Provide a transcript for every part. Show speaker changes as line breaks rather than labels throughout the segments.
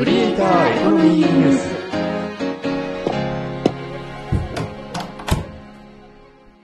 クリエイターエコノミーニュース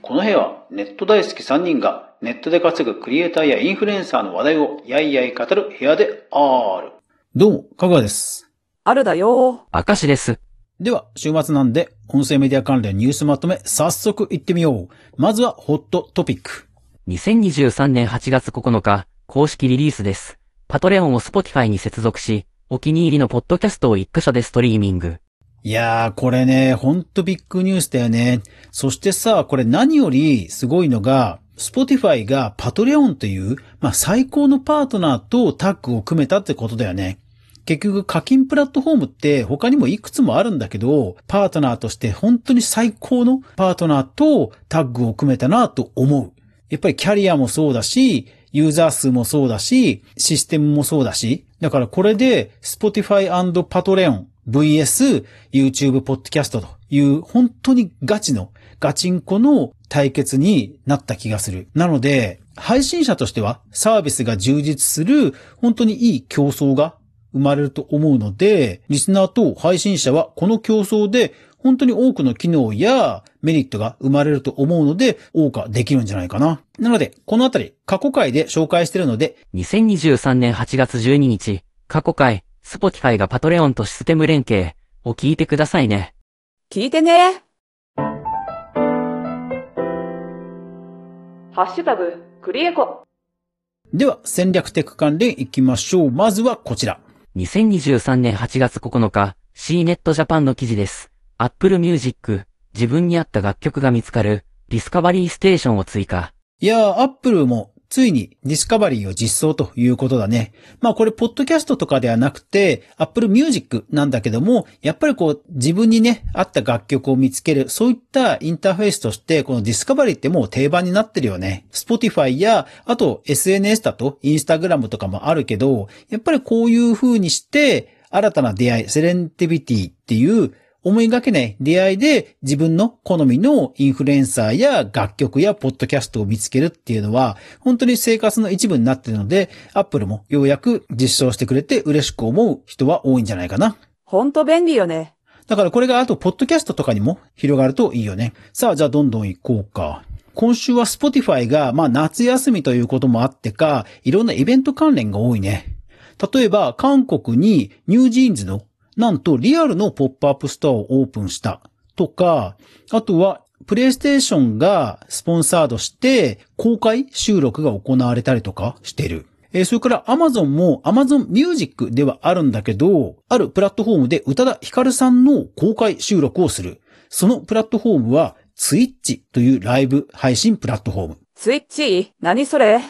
この部屋はネット大好き3人がネットで稼ぐクリエイターやインフルエンサーの話題をやいやい語る部屋である。どうも、かぐわです。
あるだよ
明石です。
では、週末なんで、音声メディア関連ニュースまとめ、早速行ってみよう。まずは、ホットトピック。
2023年8月9日、公式リリースです。パトレオンを Spotify に接続し、お気に入りのポッドキャストを一箇所でストリーミング。
いやー、これね、ほんとビッグニュースだよね。そしてさ、これ何よりすごいのが、Spotify がパトレオンという、まあ、最高のパートナーとタッグを組めたってことだよね。結局課金プラットフォームって他にもいくつもあるんだけど、パートナーとして本当に最高のパートナーとタッグを組めたなと思う。やっぱりキャリアもそうだし、ユーザー数もそうだし、システムもそうだし、だからこれで Spotify& パトレオン VS YouTube ポッドキャストという本当にガチのガチンコの対決になった気がする。なので、配信者としてはサービスが充実する本当にいい競争が生まれると思うので、リスナーと配信者はこの競争で本当に多くの機能やメリットが生まれると思うので、謳歌できるんじゃないかな。なので、このあたり過去回で紹介しているので、
2023年8月12日、過去回、Spotify がパトレオンとシステム連携を聞いてくださいね。
聞いてねハッシュタグ、クリエコ。
では戦略テック関連行きましょう。まずはこちら。
2023年8月9日、CNET Japan の記事です。Apple Music、自分に合った楽曲が見つかる、ディスカバリーステーションを追加。
いやー、 Apple もついにディスカバリーを実装ということだね。まあこれ、ポッドキャストとかではなくて、Apple Music なんだけども、やっぱりこう、自分にね、合った楽曲を見つける、そういったインターフェースとして、このディスカバリーってもう定番になってるよね。Spotify や、あと SNS だと、Instagram とかもあるけど、やっぱりこういう風にして、新たな出会い、セレンティビティっていう、思いがけない出会いで自分の好みのインフルエンサーや楽曲やポッドキャストを見つけるっていうのは本当に生活の一部になっているので、アップルもようやく実証してくれて嬉しく思う人は多いんじゃないかな。
ほんと便利よね。
だからこれがあと、ポッドキャストとかにも広がるといいよね。さあ、じゃあどんどん行こうか。今週は Spotify が、まあ夏休みということもあってか、いろんなイベント関連が多いね。例えば、韓国に NewJeans のなんとリアルのポップアップストアをオープンしたとか、あとはプレイステーションがスポンサードして公開収録が行われたりとかしてる。えーそれから Amazon も Amazon Music ではあるんだけど、あるプラットフォームで宇多田ヒカルさんの公開収録をする。そのプラットフォームは Twitch というライブ配信プラットフォーム。
スイッチ何それ？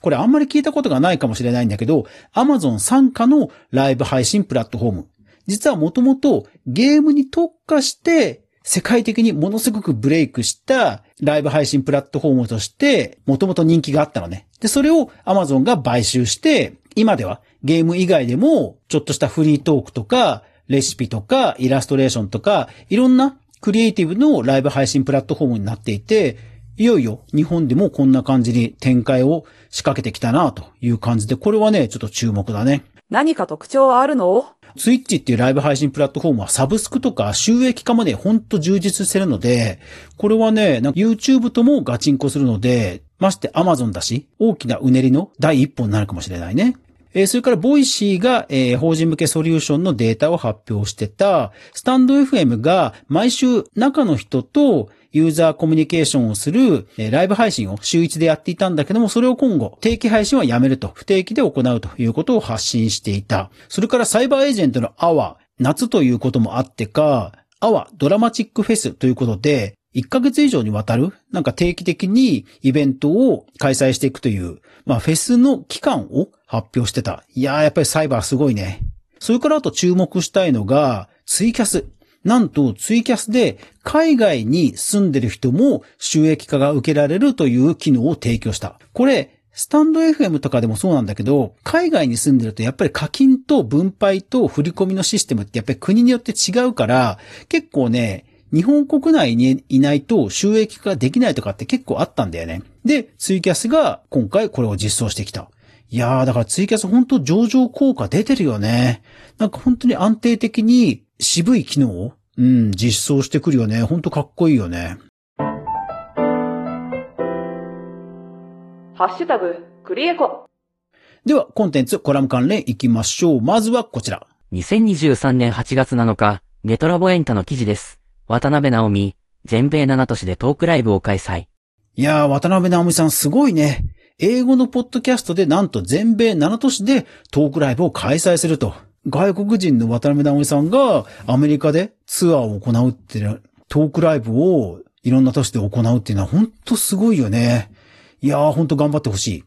これあんまり聞いたことがないかもしれないんだけど、Amazon 参加のライブ配信プラットフォーム。実はもともとゲームに特化して世界的にものすごくブレイクしたライブ配信プラットフォームとしてもともと人気があったのね。で、それを Amazon が買収して、今ではゲーム以外でもちょっとしたフリートークとかレシピとかイラストレーションとかいろんなクリエイティブのライブ配信プラットフォームになっていて、いよいよ日本でもこんな感じに展開を仕掛けてきたなという感じで、これはね、ちょっと注目だね。
何か特徴はあるの？
Twitch っていうライブ配信プラットフォームはサブスクとか収益化までほんと充実してるので、これはね、YouTube ともガチンコするので、まして Amazon だし、大きなうねりの第一歩になるかもしれないね。えーそれから、 Voicy が、えー法人向けソリューションのデータを発表してた、スタンド FM が毎週中の人とユーザーコミュニケーションをする、えーライブ配信を週1でやっていたんだけども、それを今後、定期配信はやめると、不定期で行うということを発信していた。それから、サイバーエージェントのアワー、夏ということもあってか、アワードラマチックフェスということで、1ヶ月以上にわたる、なんか定期的にイベントを開催していくという、まあフェスの期間を発表してた。いやー、やっぱりサイバーすごいね。それからあと注目したいのが、ツイキャス。なんと、ツイキャスで海外に住んでる人も収益化が受けられるという機能を提供した。これ、スタンド FM とかでもそうなんだけど、海外に住んでるとやっぱり課金と分配と振り込みのシステムってやっぱり国によって違うから、結構ね、日本国内にいないと収益化できないとかって結構あったんだよね。で、ツイキャスが今回これを実装してきた。いやー、だからツイキャス本当上場効果出てるよね。なんか本当に安定的に渋い機能を、うん、実装してくるよね。本当かっこいいよね。
ハッシュタグ、クリエコ。
では、コンテンツ、コラム関連行きましょう。まずはこちら。
2023年8月7日、ネトラボエンタの記事です。渡辺直美、全米7都市でトークライブを開催。
いやー、渡辺直美さんすごいね。英語のポッドキャストでなんと全米7都市でトークライブを開催すると。外国人の渡辺直美さんがアメリカでツアーを行うっていう、トークライブをいろんな都市で行うっていうのは本当すごいよね。いやー、本当頑張ってほしい。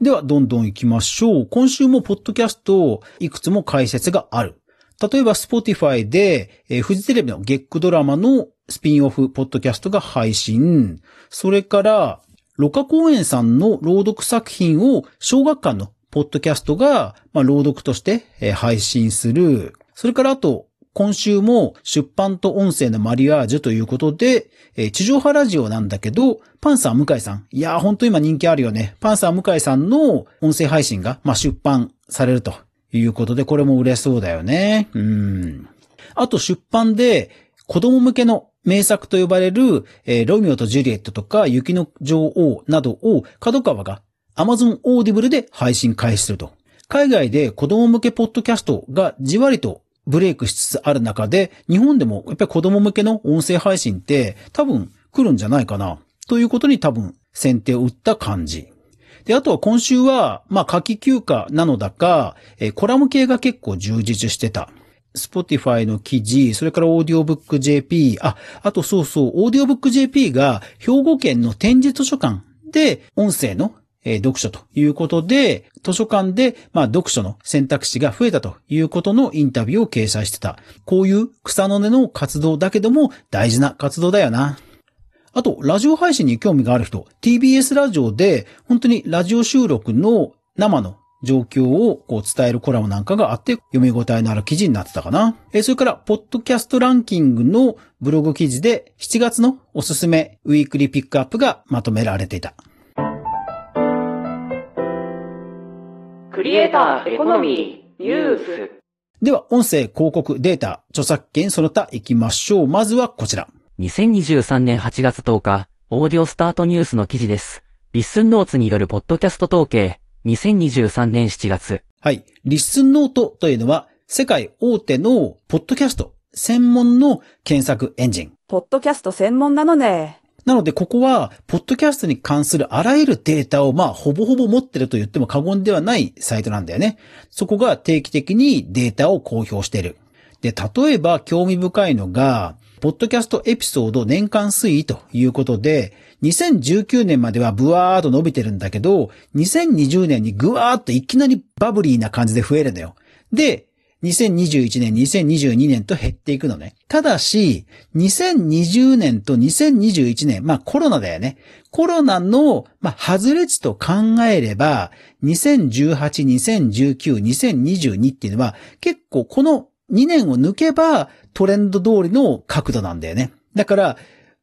では、どんどん行きましょう。今週もポッドキャスト、いくつも解説がある。例えば、Spotify で、えーフジテレビのゲックドラマのスピンオフポッドキャストが配信。それから、ロカ公園さんの朗読作品を小学館のポッドキャストが、まあ、朗読として、えー配信する。それからあと、今週も出版と音声のマリアージュということで、えー地上波ラジオなんだけど、パンサー向井さん。いやー、ほんと今人気あるよね。パンサー向井さんの音声配信が、まあ、出版されるということで、これも売れそうだよね。うん。あと出版で、子供向けの名作と呼ばれる、えーロミオとジュリエットとか、雪の女王などを、角川が Amazon Audible で配信開始すると。海外で子供向けポッドキャストがじわりとブレイクしつつある中で、日本でもやっぱり子供向けの音声配信って多分来るんじゃないかな。ということに多分先手を打った感じ。で、あとは今週は、まあ、夏季休暇なのだか、えーコラム系が結構充実してた。Spotify の記事、それから Audiobook JP、あ、あとそうそう、Audiobook JP が兵庫県の展示図書館で音声の読書ということで、図書館で、まあ、読書の選択肢が増えたということのインタビューを掲載してた。こういう草の根の活動だけども大事な活動だよな。あと、ラジオ配信に興味がある人、TBS ラジオで、本当にラジオ収録の生の状況をこう伝えるコラムなんかがあって、読み応えのある記事になってたかな。えーそれから、ポッドキャストランキングのブログ記事で、7月のおすすめウィークリーピックアップがまとめられていた。
クリエイターエコノミーニュース。
では、音声、広告、データ、著作権、その他行きましょう。まずはこちら。
2023年8月10日、オーディオスタートニュースの記事です。 Listen Notes によるポッドキャスト統計、2023年7月。
はい。 Listen Notes というのは、世界大手のポッドキャスト専門の検索エンジン。
ポッドキャスト専門なのね。
なので、ここは、ポッドキャストに関するあらゆるデータを、まあ、ほぼほぼ持ってると言っても過言ではないサイトなんだよね。そこが定期的にデータを公表している。で、例えば興味深いのが、ポッドキャストエピソード年間推移ということで、2019年まではブワーっと伸びてるんだけど、2020年にグワーっといきなりバブリーな感じで増えるんだよ。で、2021年、2022年と減っていくのね。ただし、2020年と2021年、まあコロナだよね。コロナの、まあ、外れ値と考えれば、2018、2019、2022っていうのは、結構この2年を抜けばトレンド通りの角度なんだよね。だから、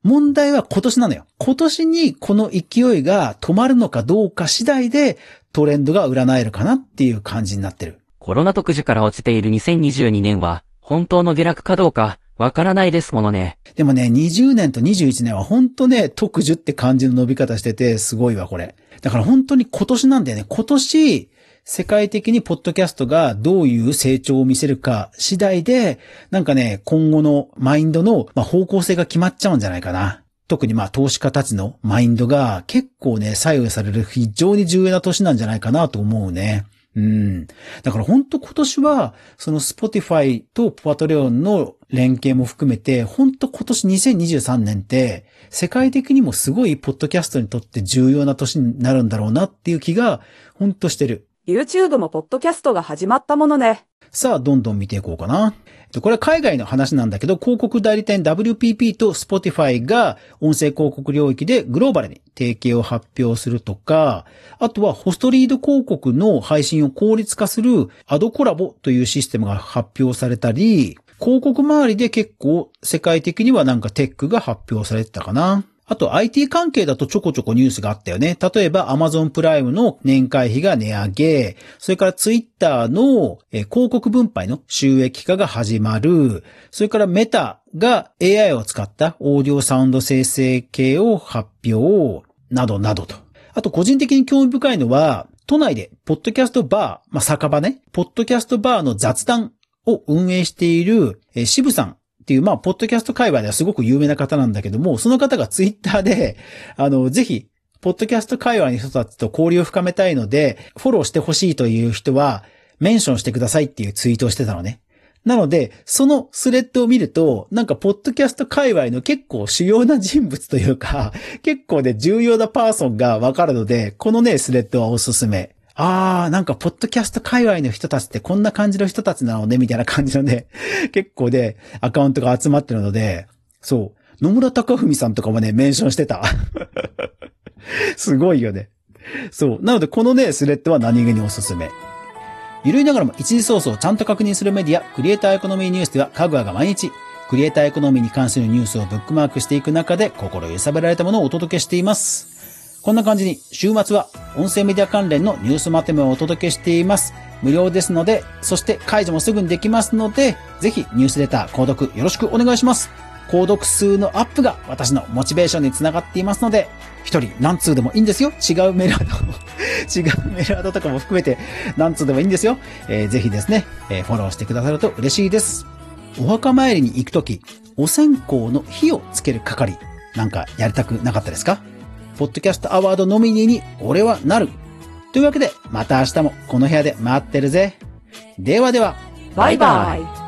問題は今年なのよ。今年にこの勢いが止まるのかどうか次第でトレンドが占えるかなっていう感じになってる。
コロナ特需から落ちている2022年は、本当の下落かどうか、わからないですものね。
でもね、20年と21年は本当ね、特需って感じの伸び方してて、すごいわ、これ。だから本当に今年なんだよね。今年、世界的にポッドキャストがどういう成長を見せるか次第で、なんかね、今後のマインドの、方向性が決まっちゃうんじゃないかな。特にまあ投資家たちのマインドが結構ね、左右される非常に重要な年なんじゃないかなと思うね。うん。だから本当今年は、その Spotify とパトレオンの連携も含めて、本当今年2023年って、世界的にもすごいポッドキャストにとって重要な年になるんだろうなっていう気が、本当してる。
YouTube もポッドキャストが始まったものね。
さあ、どんどん見ていこうかな。これは海外の話なんだけど、広告代理店 WPP と Spotify が音声広告領域でグローバルに提携を発表するとか、あとはホストリード広告の配信を効率化するアドコラボというシステムが発表されたり、広告周りで結構世界的にはなんかテックが発表されてたかな。あと IT 関係だとちょこちょこニュースがあったよね。例えば Amazon プライムの年会費が値上げ、それから Twitter の広告分配の収益化が始まる、それからメタが AI を使った。オーディオサウンド生成系を発表、などなどと。あと個人的に興味深いのは、都内でポッドキャストバー、まあ、酒場ね、ポッドキャストバーの雑談を運営している、えー渋さん。っていう、まあ、ポッドキャスト界隈ではすごく有名な方なんだけども、その方がツイッターで、あの、ぜひ、ポッドキャスト界隈の人たちと交流を深めたいので、フォローしてほしいという人は、メンションしてくださいっていうツイートをしてたのね。なので、そのスレッドを見ると、なんか、ポッドキャスト界隈の結構主要な人物というか、結構ね、重要なパーソンがわかるので、このね、スレッドはおすすめ。あー、なんか、ポッドキャスト界隈の人たちってこんな感じの人たちなのね、みたいな感じのね、結構ね、アカウントが集まってるので、そう。野村隆文さんとかもね、メンションしてた。すごいよね。そう。なので、このね、スレッドは何気におすすめ。ゆるいながらも一時ソースをちゃんと確認するメディア、クリエイターエコノミーニュースでは、かぐわが毎日、クリエイターエコノミーに関するニュースをブックマークしていく中で、心揺さぶられたものをお届けしています。こんな感じに、週末は音声メディア関連のニュースまとめをお届けしています。無料ですので、そして解除もすぐにできますので、ぜひニュースレター、購読よろしくお願いします。購読数のアップが私のモチベーションにつながっていますので、一人何通でもいいんですよ。違うメールアド、違うメールアドとかも含めて何通でもいいんですよ。えーぜひですね、えーフォローしてくださると嬉しいです。お墓参りに行くとき、お線香の火をつける係、なんかやりたくなかったですか？ポッドキャストアワードノミニーに俺はなる。というわけで、また明日もこの部屋で待ってるぜ。ではでは。
バイバイ